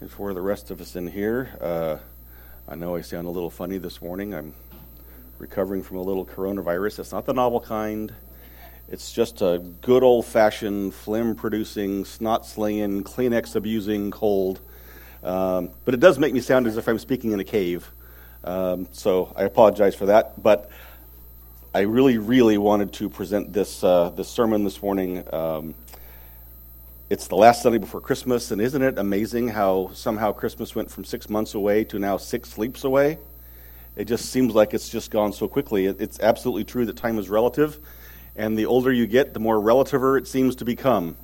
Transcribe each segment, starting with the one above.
And for the rest of us in here, uh, I know I sound a little funny this morning. I'm recovering from a little coronavirus. It's not the novel kind. It's just a good old fashioned phlegm producing, snot slinging, Kleenex abusing cold. Um, but it does make me sound as if I'm speaking in a cave. Um, so I apologize for that. But I really, really wanted to present this, uh, this sermon this morning. Um, it's the last Sunday before Christmas, and isn't it amazing how somehow Christmas went from six months away to now six sleeps away? It just seems like it's just gone so quickly. It's absolutely true that time is relative, and the older you get, the more relativer it seems to become.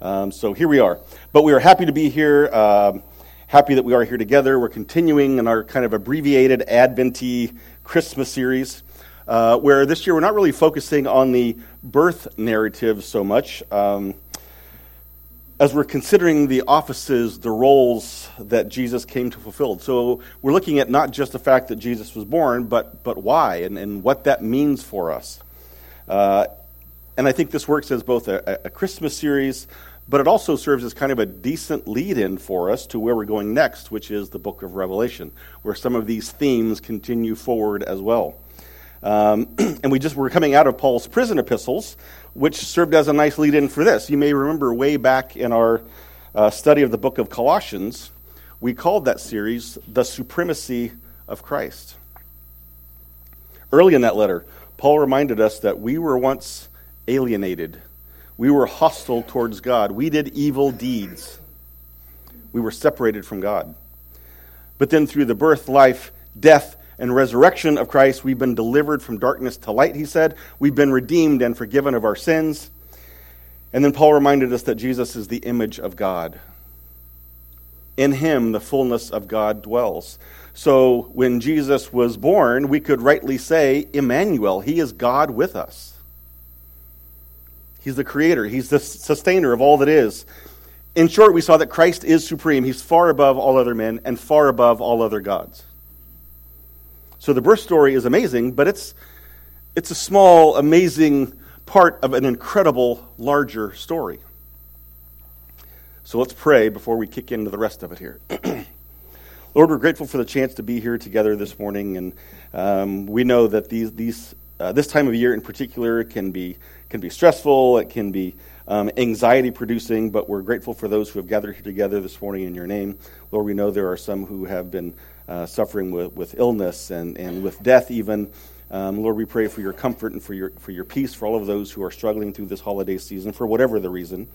Um, so here we are. But we are happy to be here, um, happy that we are here together. We're continuing in our kind of abbreviated Adventy Christmas series, uh, where this year we're not really focusing on the birth narrative so much. Um, as we're considering the offices, the roles that Jesus came to fulfill. So we're looking at not just the fact that Jesus was born, but, but why and, and what that means for us. Uh, and I think this works as both a, a, Christmas series, but it also serves as kind of a decent lead in for us to where we're going next, which is the book of Revelation, where some of these themes continue forward as well. Um, and we just were coming out of Paul's prison epistles, which served as a nice lead in for this. You may remember way back in our uh, study of the book of Colossians, we called that series The Supremacy of Christ. Early in that letter, Paul reminded us that we were once alienated, we were hostile towards God, we did evil deeds, we were separated from God. But then through the birth, life, death, and resurrection of Christ, we've been delivered from darkness to light, he said. We've been redeemed and forgiven of our sins. And then Paul reminded us that Jesus is the image of God. In him, the fullness of God dwells. So when Jesus was born, we could rightly say, Emmanuel, he is God with us. He's the creator, he's the sustainer of all that is. In short, we saw that Christ is supreme. He's far above all other men and far above all other gods. So the birth story is amazing, but it's, it's a small, amazing part of an incredible, larger story. So let's pray before we kick into the rest of it here. Lord, we're grateful for the chance to be here together this morning, and um, we know that these, these, uh, this time of year in particular can be, can be stressful, it can be um, anxiety producing, but we're grateful for those who have gathered here together this morning in your name. Lord, we know there are some who have been uh, suffering with, with illness and, and with death, even. Um, Lord, we pray for your comfort and for your, for your peace for all of those who are struggling through this holiday season, for whatever the reason.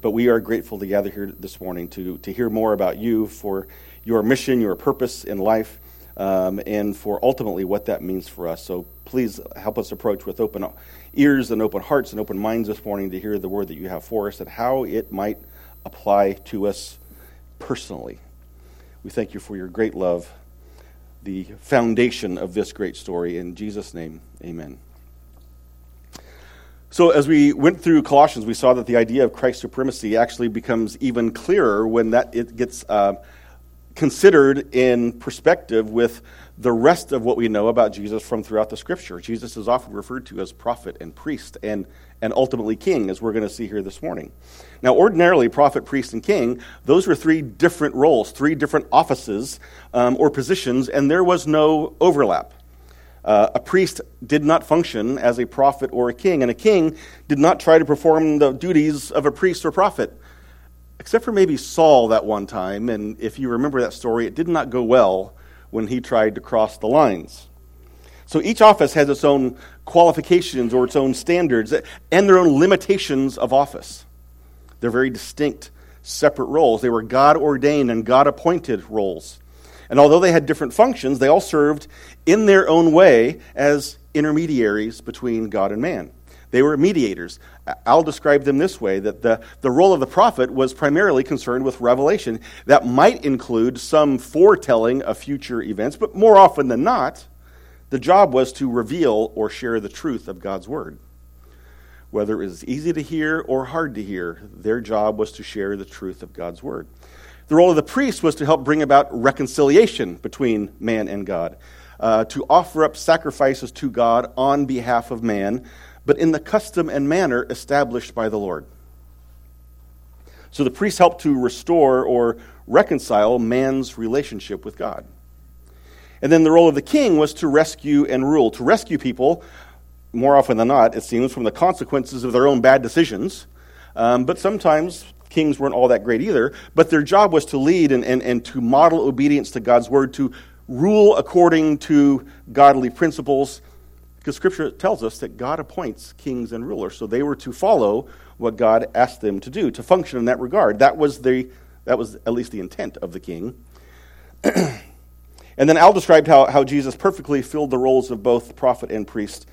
But we are grateful to gather here this morning to, to hear more about you, for your mission, your purpose in life, um, and for ultimately what that means for us. So please help us approach with open ears and open hearts and open minds this morning to hear the word that you have for us and how it might apply to us personally. We thank you for your great love, the foundation of this great story. In Jesus' name, amen. So, as we went through Colossians, we saw that the idea of Christ's supremacy actually becomes even clearer when that it gets uh, considered in perspective with the rest of what we know about Jesus from throughout the Scripture. Jesus is often referred to as prophet and priest and, and ultimately king, as we're going to see here this morning. Now, ordinarily, prophet, priest, and king, those were three different roles, three different offices um, or positions, and there was no overlap. Uh, a priest did not function as a prophet or a king, and a king did not try to perform the duties of a priest or prophet. Except for maybe Saul that one time, and if you remember that story, it did not go well when he tried to cross the lines. So each office has its own qualifications or its own standards and their own limitations of office. They're very distinct, separate roles. They were God ordained and God appointed roles. And although they had different functions, they all served in their own way as intermediaries between God and man. They were mediators. I'll describe them this way that the, the role of the prophet was primarily concerned with revelation. That might include some foretelling of future events, but more often than not, the job was to reveal or share the truth of God's word. Whether it was easy to hear or hard to hear, their job was to share the truth of God's word. The role of the priest was to help bring about reconciliation between man and God, uh, to offer up sacrifices to God on behalf of man but in the custom and manner established by the Lord. So the priest helped to restore or reconcile man's relationship with God. And then the role of the king was to rescue and rule, to rescue people, more often than not, it seems, from the consequences of their own bad decisions. Um, but sometimes kings weren't all that great either. But their job was to lead and, and, and to model obedience to God's word, to rule according to godly principles. Because Scripture tells us that God appoints kings and rulers. So they were to follow what God asked them to do, to function in that regard. That was, the, that was at least the intent of the king. and then Al described how, how Jesus perfectly filled the roles of both prophet and priest.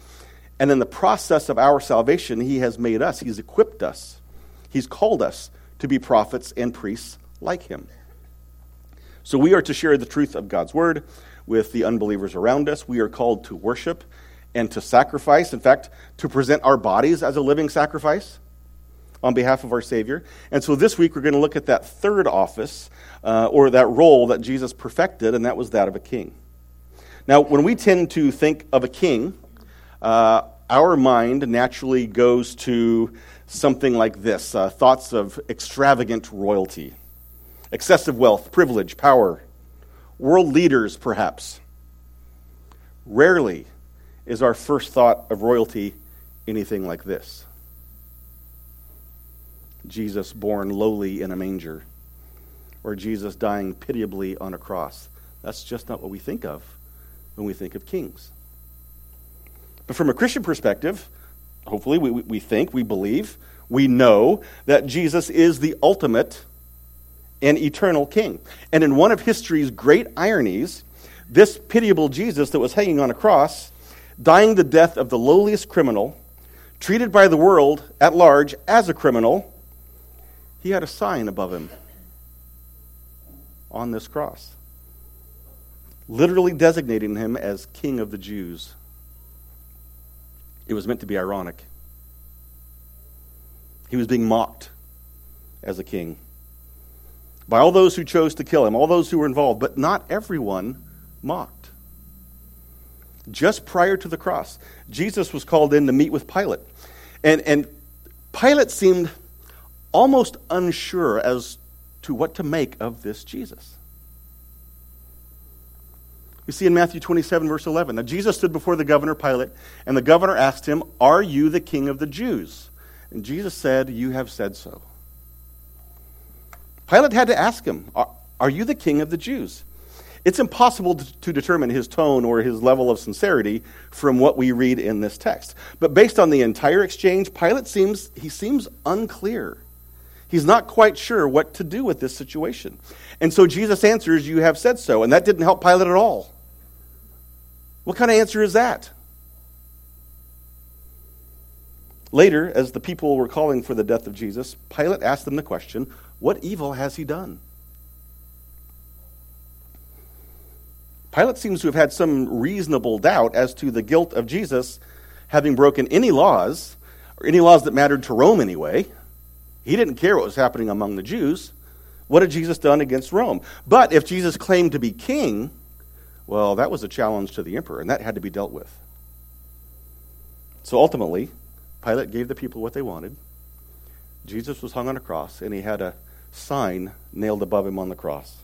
And in the process of our salvation, he has made us, he's equipped us, he's called us to be prophets and priests like him. So we are to share the truth of God's word with the unbelievers around us. We are called to worship and to sacrifice, in fact, to present our bodies as a living sacrifice on behalf of our Savior. And so this week we're going to look at that third office uh, or that role that Jesus perfected, and that was that of a king. Now, when we tend to think of a king, uh, our mind naturally goes to something like this uh, thoughts of extravagant royalty, excessive wealth, privilege, power, world leaders, perhaps. Rarely is our first thought of royalty anything like this Jesus born lowly in a manger, or Jesus dying pitiably on a cross. That's just not what we think of when we think of kings. But from a Christian perspective, hopefully, we, we think, we believe, we know that Jesus is the ultimate and eternal king. And in one of history's great ironies, this pitiable Jesus that was hanging on a cross, dying the death of the lowliest criminal, treated by the world at large as a criminal, he had a sign above him on this cross, literally designating him as King of the Jews. It was meant to be ironic. He was being mocked as a king by all those who chose to kill him, all those who were involved, but not everyone mocked. Just prior to the cross, Jesus was called in to meet with Pilate. And, and Pilate seemed almost unsure as to what to make of this Jesus. We see in Matthew 27, verse 11. Now, Jesus stood before the governor Pilate, and the governor asked him, Are you the king of the Jews? And Jesus said, You have said so. Pilate had to ask him, Are, are you the king of the Jews? It's impossible to, to determine his tone or his level of sincerity from what we read in this text. But based on the entire exchange, Pilate seems he seems unclear. He's not quite sure what to do with this situation. And so Jesus answers, You have said so. And that didn't help Pilate at all. What kind of answer is that? Later, as the people were calling for the death of Jesus, Pilate asked them the question What evil has he done? Pilate seems to have had some reasonable doubt as to the guilt of Jesus having broken any laws, or any laws that mattered to Rome anyway. He didn't care what was happening among the Jews. What had Jesus done against Rome? But if Jesus claimed to be king, well, that was a challenge to the emperor, and that had to be dealt with. So ultimately, Pilate gave the people what they wanted. Jesus was hung on a cross, and he had a sign nailed above him on the cross.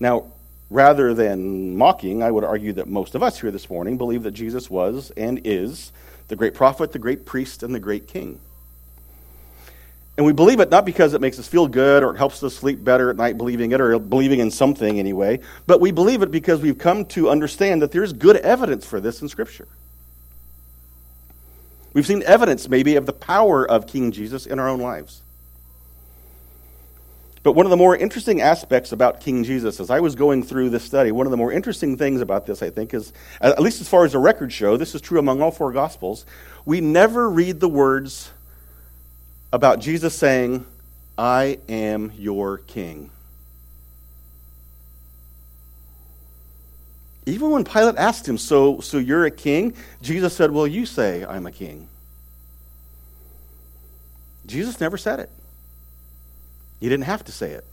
Now, rather than mocking, I would argue that most of us here this morning believe that Jesus was and is the great prophet, the great priest, and the great king. And we believe it not because it makes us feel good or it helps us sleep better at night believing it or believing in something anyway, but we believe it because we've come to understand that there's good evidence for this in Scripture. We've seen evidence, maybe, of the power of King Jesus in our own lives. But one of the more interesting aspects about King Jesus, as I was going through this study, one of the more interesting things about this, I think, is, at least as far as the records show, this is true among all four Gospels, we never read the words about Jesus saying, I am your king. Even when Pilate asked him, so, so you're a king? Jesus said, Well, you say I'm a king. Jesus never said it. He didn't have to say it.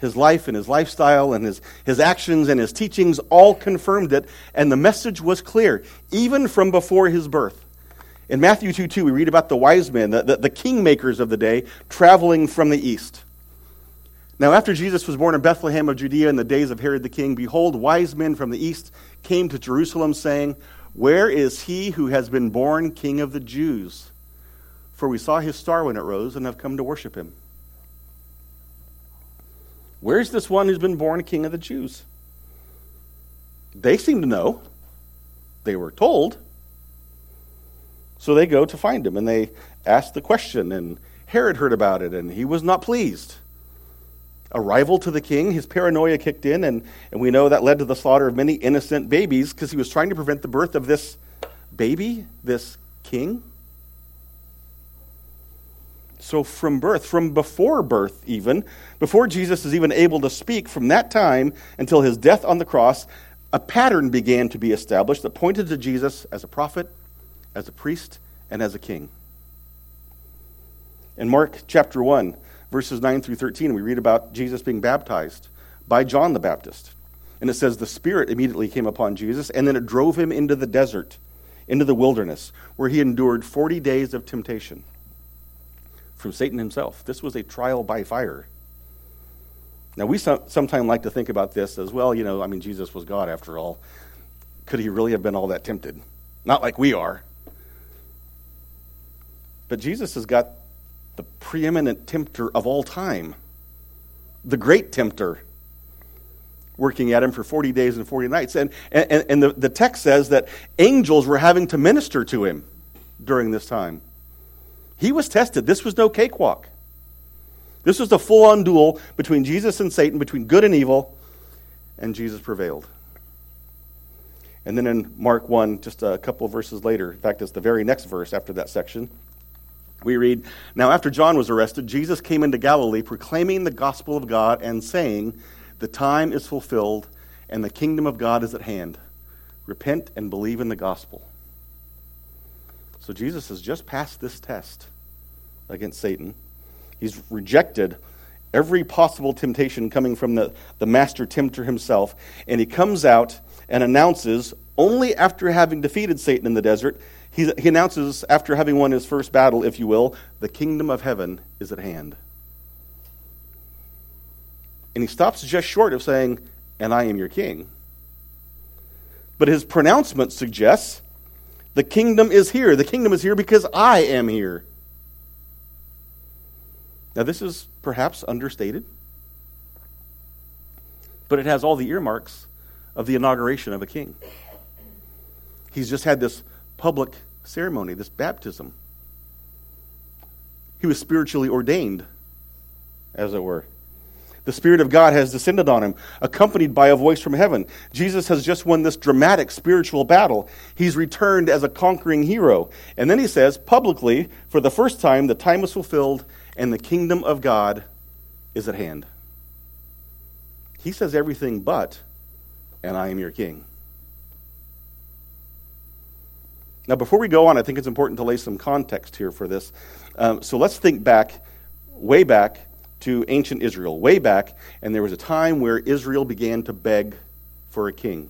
His life and his lifestyle and his, his actions and his teachings all confirmed it, and the message was clear, even from before his birth. In Matthew 2 2, we read about the wise men, the, the, the kingmakers of the day, traveling from the east. Now, after Jesus was born in Bethlehem of Judea in the days of Herod the king, behold, wise men from the east came to Jerusalem, saying, Where is he who has been born king of the Jews? For we saw his star when it rose and have come to worship him. Where's this one who's been born king of the Jews? They seem to know. They were told. So they go to find him and they ask the question, and Herod heard about it and he was not pleased. A rival to the king, his paranoia kicked in, and, and we know that led to the slaughter of many innocent babies because he was trying to prevent the birth of this baby, this king. So, from birth, from before birth, even, before Jesus is even able to speak, from that time until his death on the cross, a pattern began to be established that pointed to Jesus as a prophet, as a priest, and as a king. In Mark chapter 1, verses 9 through 13, we read about Jesus being baptized by John the Baptist. And it says, The Spirit immediately came upon Jesus, and then it drove him into the desert, into the wilderness, where he endured 40 days of temptation from Satan himself. This was a trial by fire. Now, we sometimes like to think about this as well, you know, I mean, Jesus was God after all. Could he really have been all that tempted? Not like we are. But Jesus has got the preeminent tempter of all time, the great tempter, working at him for 40 days and 40 nights. And, and, and the, the text says that angels were having to minister to him during this time. He was tested. This was no cakewalk. This was a full on duel between Jesus and Satan, between good and evil, and Jesus prevailed. And then in Mark 1, just a couple verses later, in fact, it's the very next verse after that section, we read Now, after John was arrested, Jesus came into Galilee proclaiming the gospel of God and saying, The time is fulfilled and the kingdom of God is at hand. Repent and believe in the gospel. So Jesus has just passed this test against Satan. He's rejected every possible temptation coming from the, the master tempter himself. And he comes out and announces, only after having defeated Satan in the desert, he, he announces, after having won his first battle, if you will, the kingdom of heaven is at hand. And he stops just short of saying, and I am your king. But his pronouncement suggests the kingdom is here. The kingdom is here because I am here. Now, this is perhaps understated, but it has all the earmarks of the inauguration of a king. He's just had this public ceremony, this baptism. He was spiritually ordained, as it were. The Spirit of God has descended on him, accompanied by a voice from heaven. Jesus has just won this dramatic spiritual battle. He's returned as a conquering hero. And then he says publicly, for the first time, the time is fulfilled and the kingdom of God is at hand. He says everything but, and I am your king. Now, before we go on, I think it's important to lay some context here for this. Um, so let's think back, way back to ancient Israel, way back, and there was a time where Israel began to beg for a king.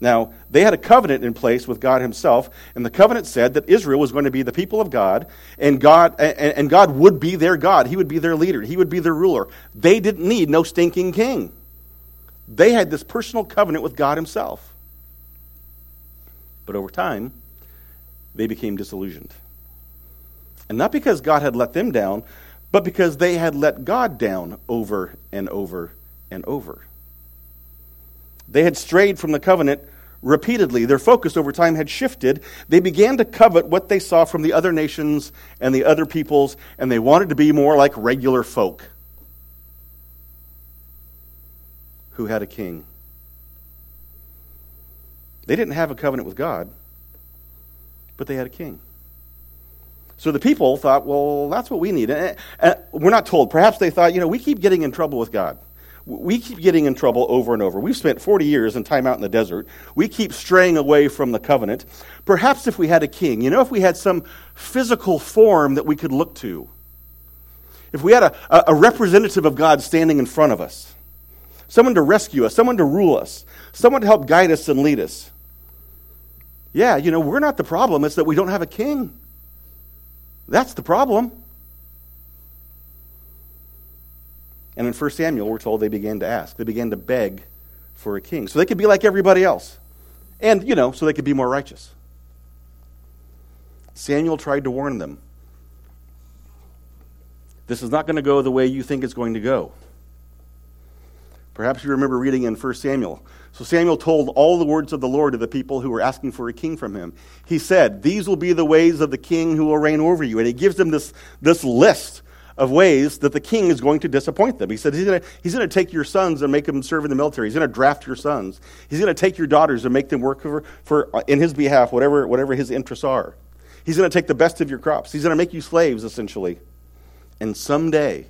Now, they had a covenant in place with God Himself, and the covenant said that Israel was going to be the people of God, and God, and, and God would be their God. He would be their leader. He would be their ruler. They didn't need no stinking king. They had this personal covenant with God Himself. But over time, they became disillusioned. And not because God had let them down, but because they had let God down over and over and over. They had strayed from the covenant repeatedly. Their focus over time had shifted. They began to covet what they saw from the other nations and the other peoples, and they wanted to be more like regular folk who had a king. They didn't have a covenant with God, but they had a king. So the people thought, well, that's what we need. And we're not told. Perhaps they thought, you know, we keep getting in trouble with God. We keep getting in trouble over and over. We've spent 40 years in time out in the desert. We keep straying away from the covenant. Perhaps if we had a king, you know, if we had some physical form that we could look to, if we had a, a representative of God standing in front of us, someone to rescue us, someone to rule us, someone to help guide us and lead us, Yeah, you know, we're not the problem, it's that we don't have a king. That's the problem. And in 1 Samuel, we're told they began to ask. They began to beg for a king. So they could be like everybody else. And, you know, so they could be more righteous. Samuel tried to warn them. This is not going to go the way you think it's going to go. Perhaps you remember reading in 1 Samuel. So Samuel told all the words of the Lord to the people who were asking for a king from him. He said, These will be the ways of the king who will reign over you. And he gives them this, this list of ways that the king is going to disappoint them. He said he's going to take your sons and make them serve in the military. He's going to draft your sons. He's going to take your daughters and make them work for, for uh, in his behalf, whatever, whatever his interests are. He's going to take the best of your crops. He's going to make you slaves, essentially. And someday,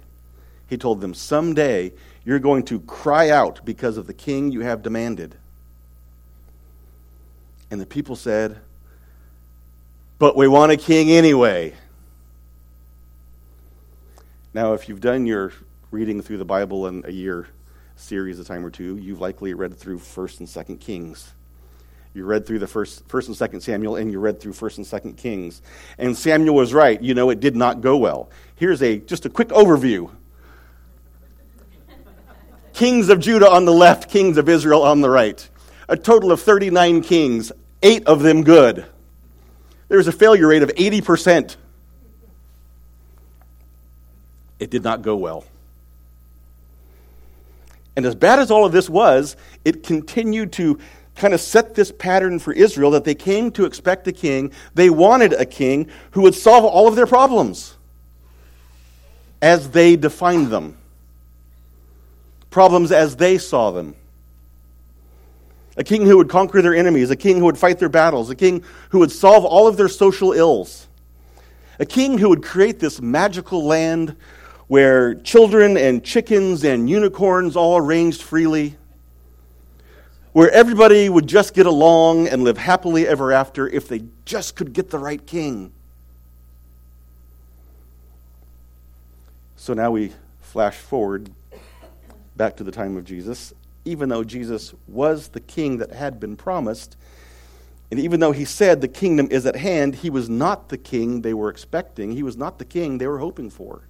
he told them, someday you're going to cry out because of the king you have demanded. And the people said, But we want a king anyway. Now, if you've done your reading through the Bible in a year series a time or two, you've likely read through 1st and 2nd Kings. You read through the first, first and second Samuel, and you read through first and second Kings. And Samuel was right. You know, it did not go well. Here's a just a quick overview. kings of Judah on the left, kings of Israel on the right. A total of 39 kings, eight of them good. There's a failure rate of 80%. It did not go well. And as bad as all of this was, it continued to kind of set this pattern for Israel that they came to expect a king. They wanted a king who would solve all of their problems as they defined them, problems as they saw them. A king who would conquer their enemies, a king who would fight their battles, a king who would solve all of their social ills, a king who would create this magical land where children and chickens and unicorns all ranged freely, where everybody would just get along and live happily ever after if they just could get the right king. So now we flash forward back to the time of Jesus. Even though Jesus was the king that had been promised, and even though he said the kingdom is at hand, he was not the king they were expecting. He was not the king they were hoping for.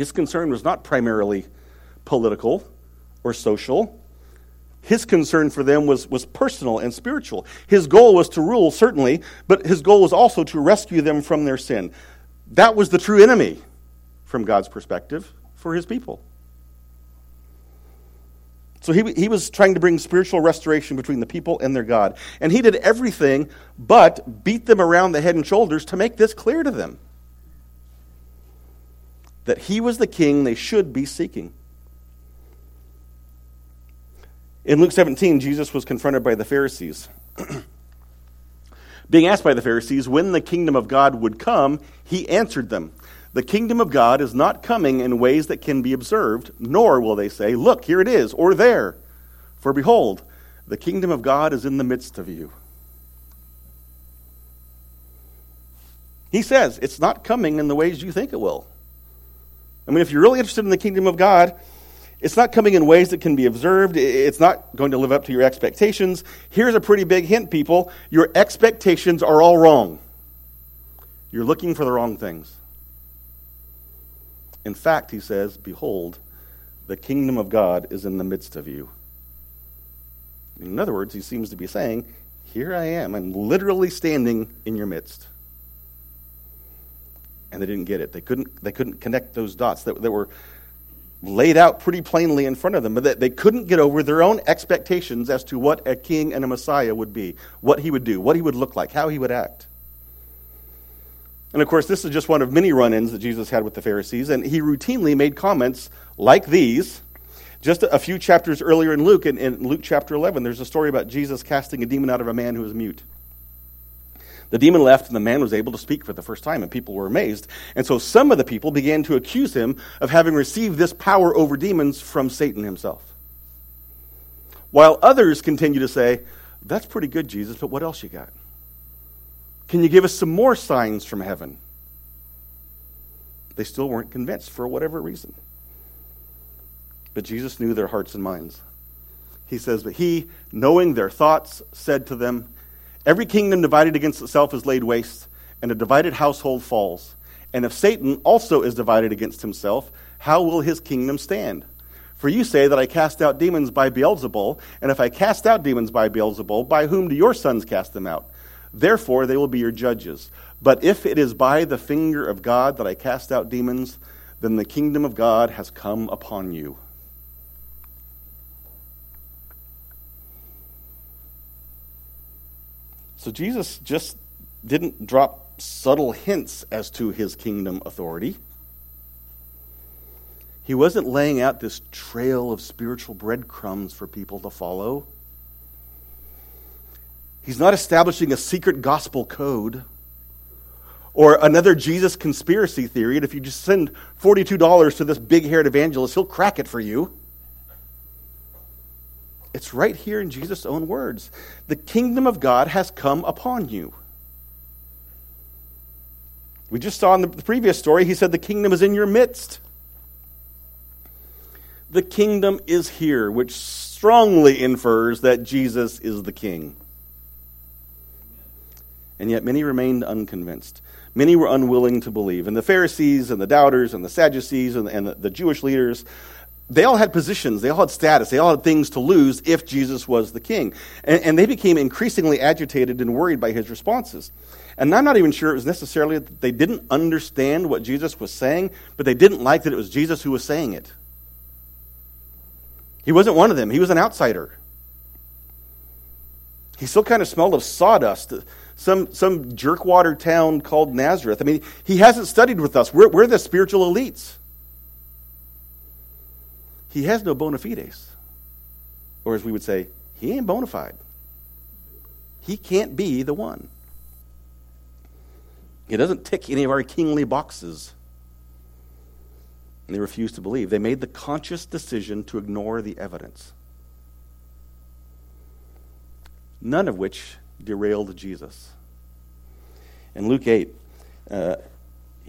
His concern was not primarily political or social. His concern for them was, was personal and spiritual. His goal was to rule, certainly, but his goal was also to rescue them from their sin. That was the true enemy, from God's perspective, for his people. So he, he was trying to bring spiritual restoration between the people and their God. And he did everything but beat them around the head and shoulders to make this clear to them that he was the king they should be seeking. In Luke 17, Jesus was confronted by the Pharisees. Being asked by the Pharisees when the kingdom of God would come, he answered them The kingdom of God is not coming in ways that can be observed, nor will they say, Look, here it is, or there. For behold, the kingdom of God is in the midst of you. He says, It's not coming in the ways you think it will. I mean, if you're really interested in the kingdom of God, it's not coming in ways that can be observed. It's not going to live up to your expectations. Here's a pretty big hint, people. Your expectations are all wrong. You're looking for the wrong things. In fact, he says, Behold, the kingdom of God is in the midst of you. In other words, he seems to be saying, Here I am. I'm literally standing in your midst and they didn't get it. They couldn't, they couldn't connect those dots that, that were laid out pretty plainly in front of them, but that they couldn't get over their own expectations as to what a king and a Messiah would be, what he would do, what he would look like, how he would act. And of course, this is just one of many run ins that Jesus had with the Pharisees, and he routinely made comments like these. Just a few chapters earlier in Luke, in, in Luke chapter 11, there's a story about Jesus casting a demon out of a man who was mute. The demon left, and the man was able to speak for the first time, and people were amazed. And so some of the people began to accuse him of having received this power over demons from Satan himself. While others continue to say, That's pretty good, Jesus, but what else you got? Can you give us some more signs from heaven? They still weren't convinced for whatever reason. But Jesus knew their hearts and minds. He says, But he, knowing their thoughts, said to them, Every kingdom divided against itself is laid waste, and a divided household falls. And if Satan also is divided against himself, how will his kingdom stand? For you say that I cast out demons by Beelzebul, and if I cast out demons by Beelzebul, by whom do your sons cast them out? Therefore they will be your judges. But if it is by the finger of God that I cast out demons, then the kingdom of God has come upon you. So Jesus just didn't drop subtle hints as to his kingdom authority. He wasn't laying out this trail of spiritual breadcrumbs for people to follow. He's not establishing a secret gospel code or another Jesus conspiracy theory. And if you just send $42 to this big haired evangelist, he'll crack it for you. It's right here in Jesus' own words. The kingdom of God has come upon you. We just saw in the previous story, he said, The kingdom is in your midst. The kingdom is here, which strongly infers that Jesus is the king. And yet many remained unconvinced. Many were unwilling to believe. And the Pharisees and the doubters and the Sadducees and, and the, the Jewish leaders they all had positions, they all had status, they all had things to lose if Jesus was the king. And, and, they became increasingly agitated and worried by his responses. And I'm not even sure it was necessarily that they didn't understand what Jesus was saying, but they didn't like that it was Jesus who was saying it. He wasn't one of them, he was an outsider. He still kind of smelled of sawdust, some, some jerkwater town called Nazareth. I mean, he hasn't studied with us. We're, we're the spiritual elites he has no bona fides. Or as we would say, he ain't bona fide. He can't be the one. He doesn't tick any of our kingly boxes. And they refused to believe. They made the conscious decision to ignore the evidence. None of which derailed Jesus. In Luke 8, uh,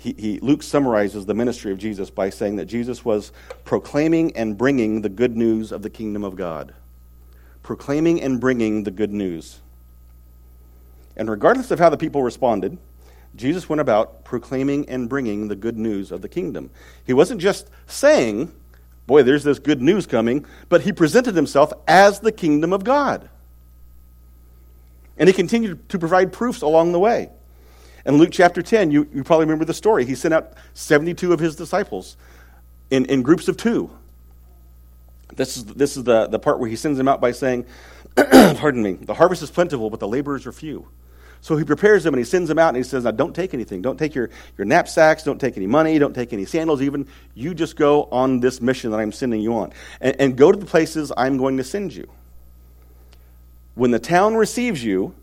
he, he, Luke summarizes the ministry of Jesus by saying that Jesus was proclaiming and bringing the good news of the kingdom of God. Proclaiming and bringing the good news. And regardless of how the people responded, Jesus went about proclaiming and bringing the good news of the kingdom. He wasn't just saying, Boy, there's this good news coming, but he presented himself as the kingdom of God. And he continued to provide proofs along the way. In Luke chapter 10, you, you probably remember the story. He sent out 72 of his disciples in, in groups of two. This is, this is the, the part where he sends them out by saying, Pardon me, the harvest is plentiful, but the laborers are few. So he prepares them and he sends them out and he says, Now don't take anything. Don't take your, your knapsacks. Don't take any money. Don't take any sandals, even. You just go on this mission that I'm sending you on. And, and go to the places I'm going to send you. When the town receives you,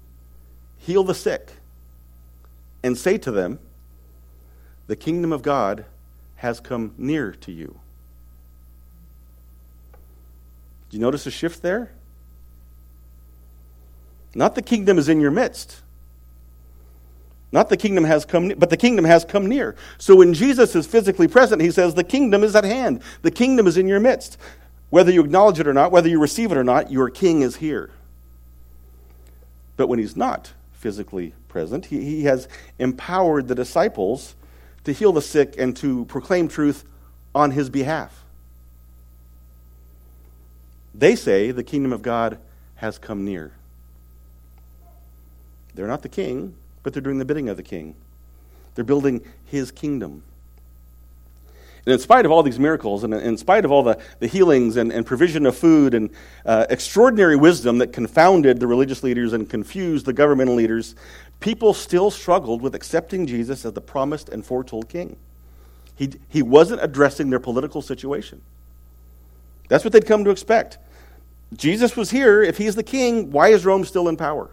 heal the sick and say to them, The kingdom of God has come near to you. Do you notice a shift there? Not the kingdom is in your midst. Not the kingdom has come, but the kingdom has come near. So when Jesus is physically present, he says, The kingdom is at hand. The kingdom is in your midst. Whether you acknowledge it or not, whether you receive it or not, your king is here. But when he's not physically present. He, he has empowered the disciples to heal the sick and to proclaim truth on his behalf. They say the kingdom of God has come near. They're not the king, but they're doing the bidding of the king. They're building his kingdom. And in spite of all these miracles, and in spite of all the, the healings and, and provision of food and uh, extraordinary wisdom that confounded the religious leaders and confused the governmental leaders, people still struggled with accepting Jesus as the promised and foretold king. He, he wasn't addressing their political situation. That's what they'd come to expect. Jesus was here. If he's the king, why is Rome still in power?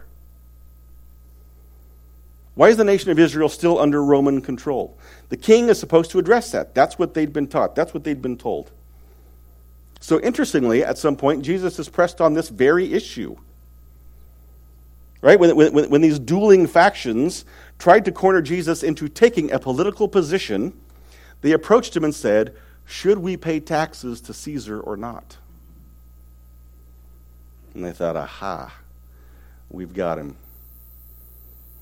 Why is the nation of Israel still under Roman control? The king is supposed to address that. That's what they'd been taught, that's what they'd been told. So, interestingly, at some point, Jesus is pressed on this very issue. Right? When, when, when these dueling factions tried to corner Jesus into taking a political position, they approached him and said, Should we pay taxes to Caesar or not? And they thought, aha, we've got him.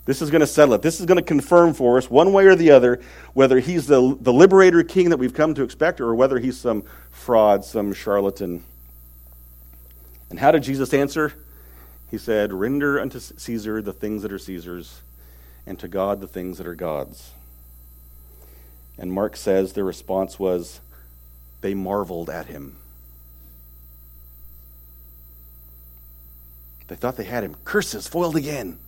This is going to settle it. This is going to confirm for us, one way or the other, whether he's the, the liberator king that we've come to expect or whether he's some fraud, some charlatan. And how did Jesus answer? He said, Render unto Caesar the things that are Caesar's, and to God the things that are God's. And Mark says their response was, They marveled at him. They thought they had him. Curses foiled again.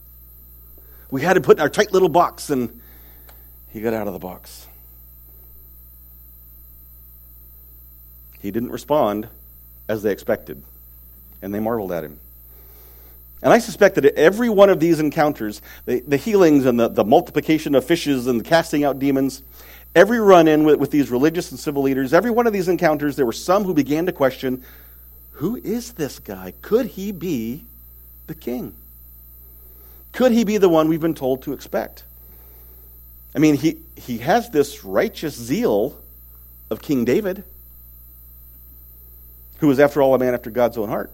We had to put in our tight little box, and he got out of the box. He didn't respond as they expected, and they marveled at him. And I suspect that at every one of these encounters, the, the healings and the, the multiplication of fishes and the casting out demons, every run in with, with these religious and civil leaders, every one of these encounters, there were some who began to question who is this guy? Could he be the king? Could he be the one we've been told to expect? I mean, he, he has this righteous zeal of King David, who was, after all, a man after God's own heart.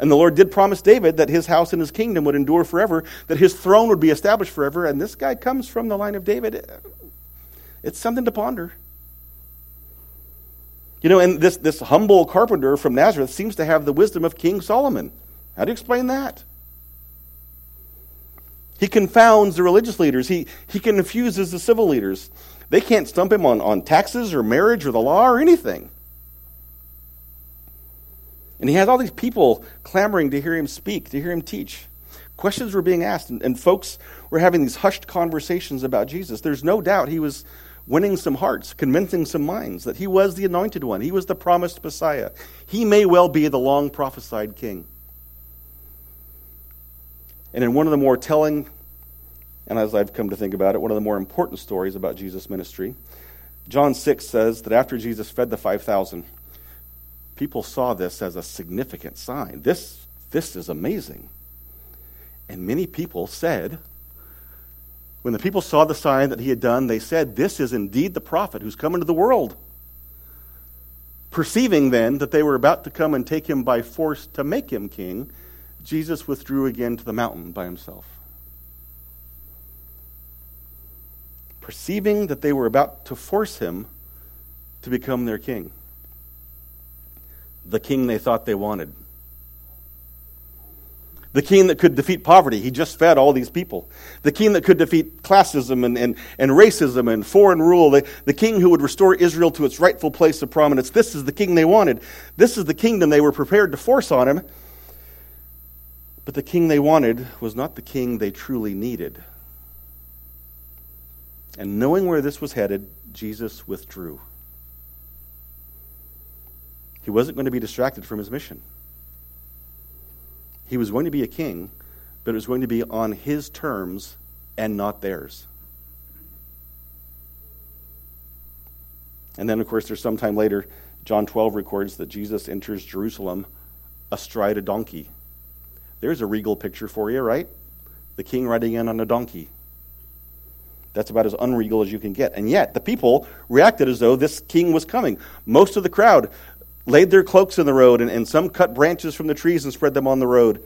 And the Lord did promise David that his house and his kingdom would endure forever, that his throne would be established forever, and this guy comes from the line of David. It's something to ponder. You know, and this, this humble carpenter from Nazareth seems to have the wisdom of King Solomon. How do you explain that? He confounds the religious leaders. He, he confuses the civil leaders. They can't stump him on, on taxes or marriage or the law or anything. And he has all these people clamoring to hear him speak, to hear him teach. Questions were being asked, and, and folks were having these hushed conversations about Jesus. There's no doubt he was winning some hearts, convincing some minds that he was the anointed one, he was the promised Messiah. He may well be the long prophesied king. And in one of the more telling, and as I've come to think about it, one of the more important stories about Jesus' ministry, John 6 says that after Jesus fed the 5,000, people saw this as a significant sign. This, this is amazing. And many people said, when the people saw the sign that he had done, they said, This is indeed the prophet who's come into the world. Perceiving then that they were about to come and take him by force to make him king, Jesus withdrew again to the mountain by himself. Perceiving that they were about to force him to become their king, the king they thought they wanted. The king that could defeat poverty. He just fed all these people. The king that could defeat classism and, and, and racism and foreign rule. The, the king who would restore Israel to its rightful place of prominence. This is the king they wanted. This is the kingdom they were prepared to force on him. But the king they wanted was not the king they truly needed. And knowing where this was headed, Jesus withdrew. He wasn't going to be distracted from his mission. He was going to be a king, but it was going to be on his terms and not theirs. And then, of course, there's some time later, John 12 records that Jesus enters Jerusalem astride a donkey. There's a regal picture for you, right? The king riding in on a donkey. That's about as unregal as you can get. And yet, the people reacted as though this king was coming. Most of the crowd laid their cloaks in the road, and, and some cut branches from the trees and spread them on the road.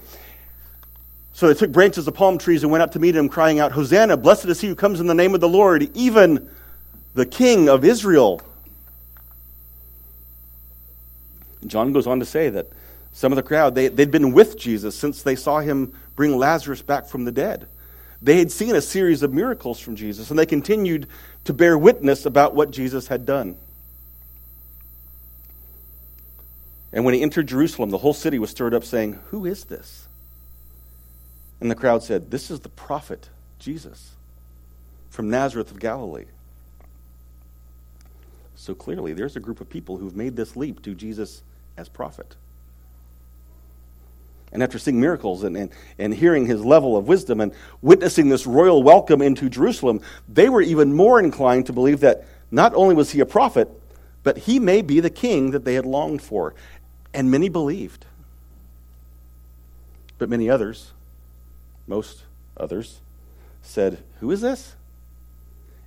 So they took branches of palm trees and went out to meet him, crying out, Hosanna, blessed is he who comes in the name of the Lord, even the King of Israel. John goes on to say that some of the crowd, they, they'd been with Jesus since they saw him bring Lazarus back from the dead. They had seen a series of miracles from Jesus, and they continued to bear witness about what Jesus had done. And when he entered Jerusalem, the whole city was stirred up, saying, Who is this? And the crowd said, This is the prophet, Jesus, from Nazareth of Galilee. So clearly, there's a group of people who've made this leap to Jesus as prophet. And after seeing miracles and, and, and hearing his level of wisdom and witnessing this royal welcome into Jerusalem, they were even more inclined to believe that not only was he a prophet, but he may be the king that they had longed for. And many believed. But many others, most others, said, Who is this?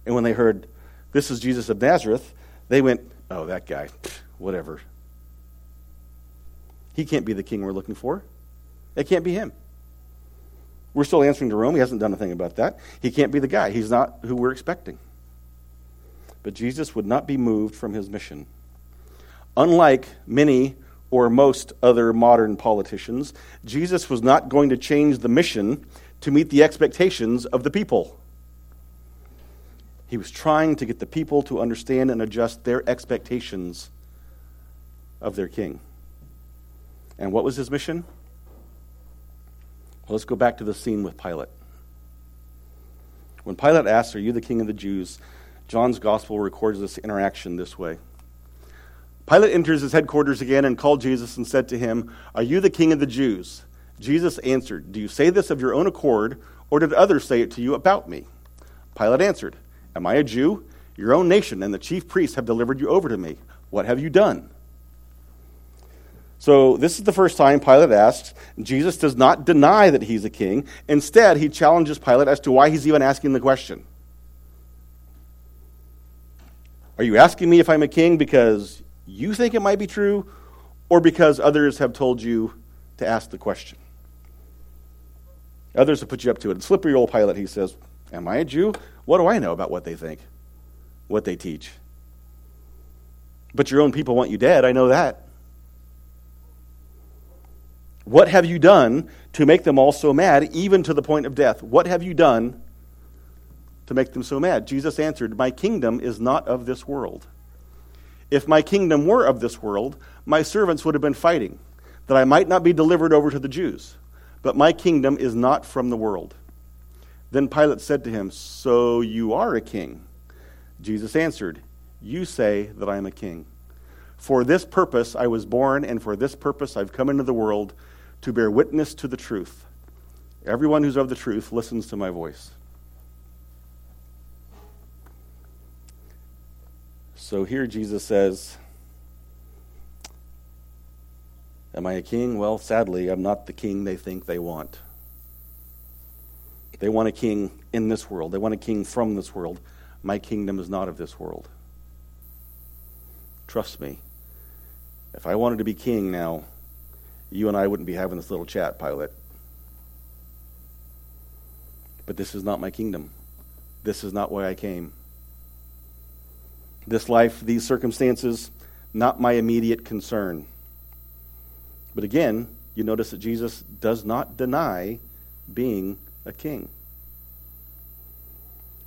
And when they heard, This is Jesus of Nazareth, they went, Oh, that guy, whatever. He can't be the king we're looking for. It can't be him. We're still answering to Rome. He hasn't done a thing about that. He can't be the guy. He's not who we're expecting. But Jesus would not be moved from his mission. Unlike many or most other modern politicians, Jesus was not going to change the mission to meet the expectations of the people. He was trying to get the people to understand and adjust their expectations of their king. And what was his mission? Well, let's go back to the scene with Pilate. When Pilate asks, Are you the king of the Jews? John's gospel records this interaction this way. Pilate enters his headquarters again and called Jesus and said to him, Are you the king of the Jews? Jesus answered, Do you say this of your own accord, or did others say it to you about me? Pilate answered, Am I a Jew? Your own nation and the chief priests have delivered you over to me. What have you done? So, this is the first time Pilate asks. Jesus does not deny that he's a king. Instead, he challenges Pilate as to why he's even asking the question. Are you asking me if I'm a king because you think it might be true, or because others have told you to ask the question? Others have put you up to it. And Slippery old Pilate, he says, Am I a Jew? What do I know about what they think, what they teach? But your own people want you dead. I know that. What have you done to make them all so mad, even to the point of death? What have you done to make them so mad? Jesus answered, My kingdom is not of this world. If my kingdom were of this world, my servants would have been fighting, that I might not be delivered over to the Jews. But my kingdom is not from the world. Then Pilate said to him, So you are a king? Jesus answered, You say that I am a king. For this purpose I was born, and for this purpose I've come into the world to bear witness to the truth. Everyone who's of the truth listens to my voice. So here Jesus says, Am I a king? Well, sadly, I'm not the king they think they want. They want a king in this world, they want a king from this world. My kingdom is not of this world. Trust me. If I wanted to be king now, you and I wouldn't be having this little chat, Pilate. But this is not my kingdom. This is not why I came. This life, these circumstances, not my immediate concern. But again, you notice that Jesus does not deny being a king.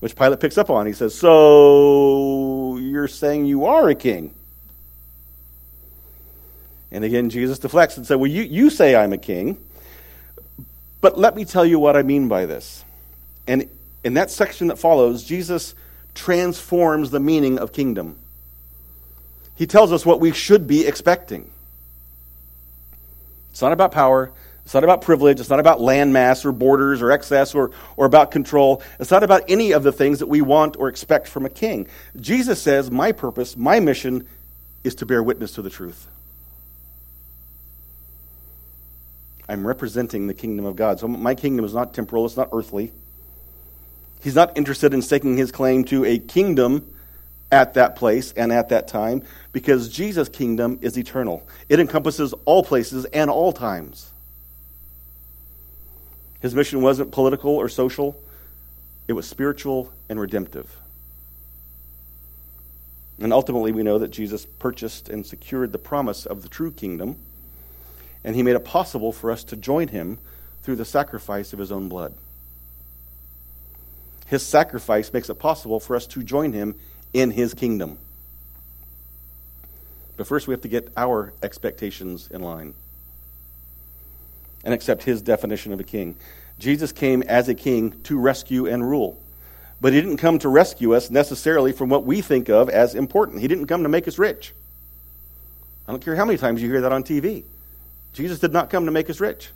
Which Pilate picks up on. He says, So you're saying you are a king? And again, Jesus deflects and said, Well, you, you say I'm a king, but let me tell you what I mean by this. And in that section that follows, Jesus transforms the meaning of kingdom. He tells us what we should be expecting. It's not about power. It's not about privilege. It's not about landmass or borders or excess or, or about control. It's not about any of the things that we want or expect from a king. Jesus says, My purpose, my mission is to bear witness to the truth. I'm representing the kingdom of God. So my kingdom is not temporal, it's not earthly. He's not interested in staking his claim to a kingdom at that place and at that time because Jesus' kingdom is eternal. It encompasses all places and all times. His mission wasn't political or social, it was spiritual and redemptive. And ultimately, we know that Jesus purchased and secured the promise of the true kingdom, and he made it possible for us to join him through the sacrifice of his own blood. His sacrifice makes it possible for us to join him in his kingdom. But first, we have to get our expectations in line and accept his definition of a king. Jesus came as a king to rescue and rule. But he didn't come to rescue us necessarily from what we think of as important. He didn't come to make us rich. I don't care how many times you hear that on TV. Jesus did not come to make us rich.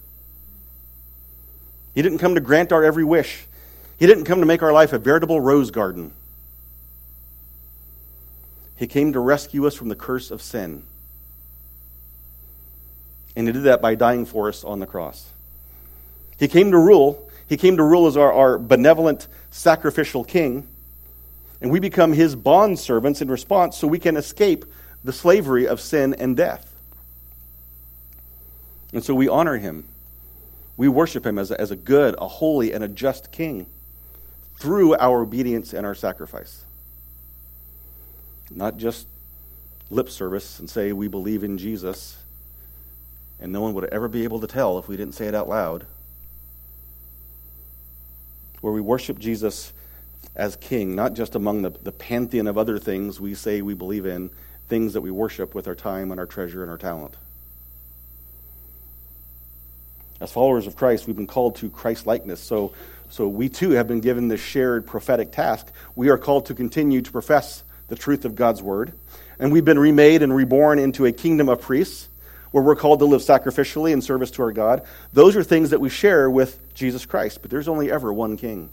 He didn't come to grant our every wish. He didn't come to make our life a veritable rose garden. He came to rescue us from the curse of sin. And he did that by dying for us on the cross. He came to rule. He came to rule as our, our benevolent, sacrificial king. And we become his bond servants in response so we can escape the slavery of sin and death. And so we honor him. We worship him as a, as a good, a holy, and a just king through our obedience and our sacrifice. Not just lip service and say we believe in Jesus, and no one would ever be able to tell if we didn't say it out loud. Where we worship Jesus as king, not just among the, the pantheon of other things we say we believe in, things that we worship with our time and our treasure and our talent. As followers of Christ, we've been called to Christ likeness. So, so we too have been given this shared prophetic task. We are called to continue to profess the truth of God's word. And we've been remade and reborn into a kingdom of priests where we're called to live sacrificially in service to our God. Those are things that we share with Jesus Christ, but there's only ever one king.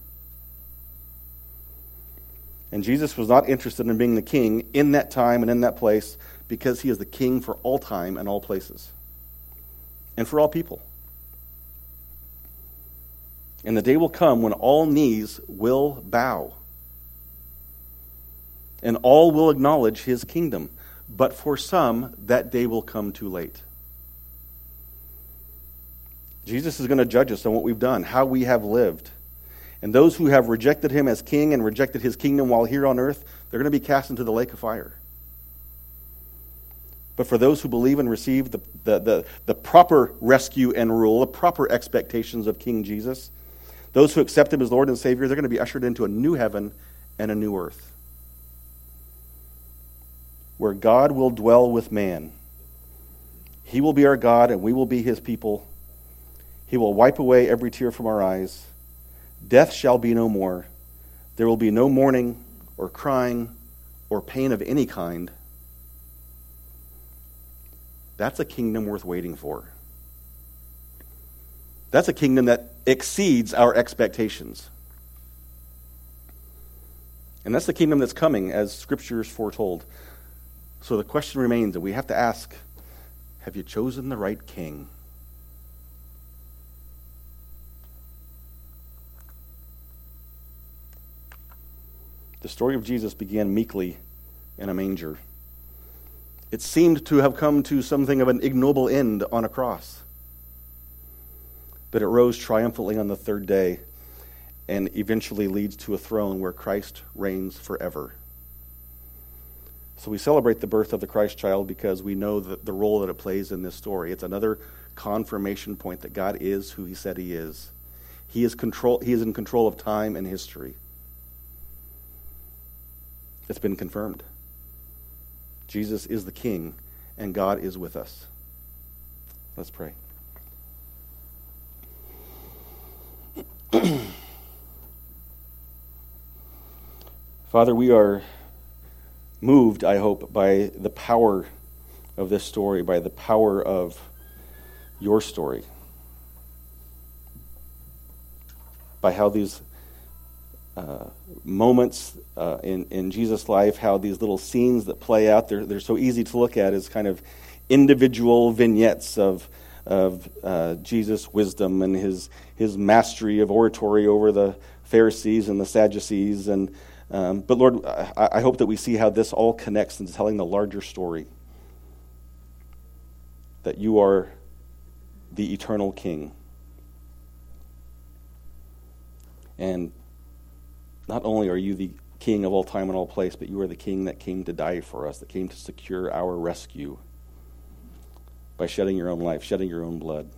And Jesus was not interested in being the king in that time and in that place because he is the king for all time and all places and for all people. And the day will come when all knees will bow and all will acknowledge his kingdom. But for some, that day will come too late. Jesus is going to judge us on what we've done, how we have lived. And those who have rejected him as king and rejected his kingdom while here on earth, they're going to be cast into the lake of fire. But for those who believe and receive the, the, the, the proper rescue and rule, the proper expectations of King Jesus, those who accept him as Lord and Savior, they're going to be ushered into a new heaven and a new earth where God will dwell with man. He will be our God, and we will be his people. He will wipe away every tear from our eyes. Death shall be no more. There will be no mourning, or crying, or pain of any kind. That's a kingdom worth waiting for. That's a kingdom that exceeds our expectations. And that's the kingdom that's coming, as scriptures foretold. So the question remains that we have to ask have you chosen the right king? The story of Jesus began meekly in a manger. It seemed to have come to something of an ignoble end on a cross. But it rose triumphantly on the third day and eventually leads to a throne where Christ reigns forever. So we celebrate the birth of the Christ child because we know the, role that it plays in this story. It's another confirmation point that God is who he said he is. He is, control, he is in control of time and history. It's been confirmed. Jesus is the King, and God is with us. Let's pray. Father, we are moved, I hope, by the power of this story, by the power of your story, by how these uh, moments uh, in, in Jesus' life, how these little scenes that play out, they're, they're so easy to look at as kind of individual vignettes of, of uh, Jesus' wisdom and his, his mastery of oratory over the Pharisees and the Sadducees and um, but Lord, I, I hope that we see how this all connects into telling the larger story that you are the eternal King. And not only are you the King of all time and all place, but you are the King that came to die for us, that came to secure our rescue by shedding your own life, shedding your own blood.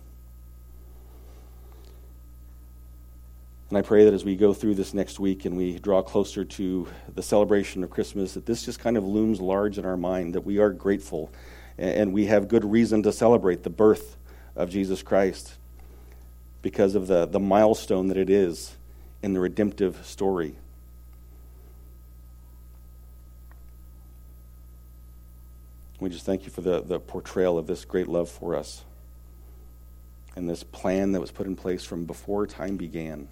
And I pray that as we go through this next week and we draw closer to the celebration of Christmas, that this just kind of looms large in our mind, that we are grateful and we have good reason to celebrate the birth of Jesus Christ because of the, the milestone that it is in the redemptive story. We just thank you for the, the portrayal of this great love for us and this plan that was put in place from before time began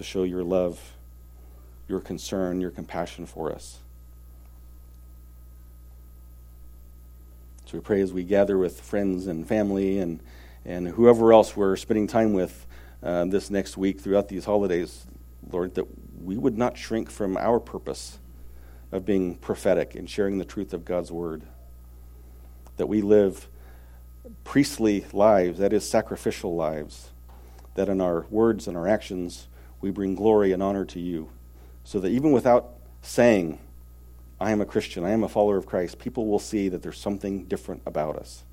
to show your love, your concern, your compassion for us. So we pray as we gather with friends and family and, and whoever else we're spending time with uh, this next week throughout these holidays, Lord, that we would not shrink from our purpose of being prophetic and sharing the truth of God's word. That we live priestly lives, that is, sacrificial lives, that in our words and our actions we bring glory and honor to you, so that even without saying, I am a Christian, I am a follower of Christ, people will see that there's something different about us.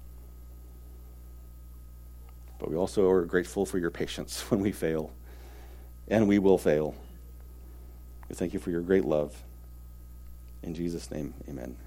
But we also are grateful for your patience when we fail, and we will fail. We thank you for your great love. In Jesus' name, amen.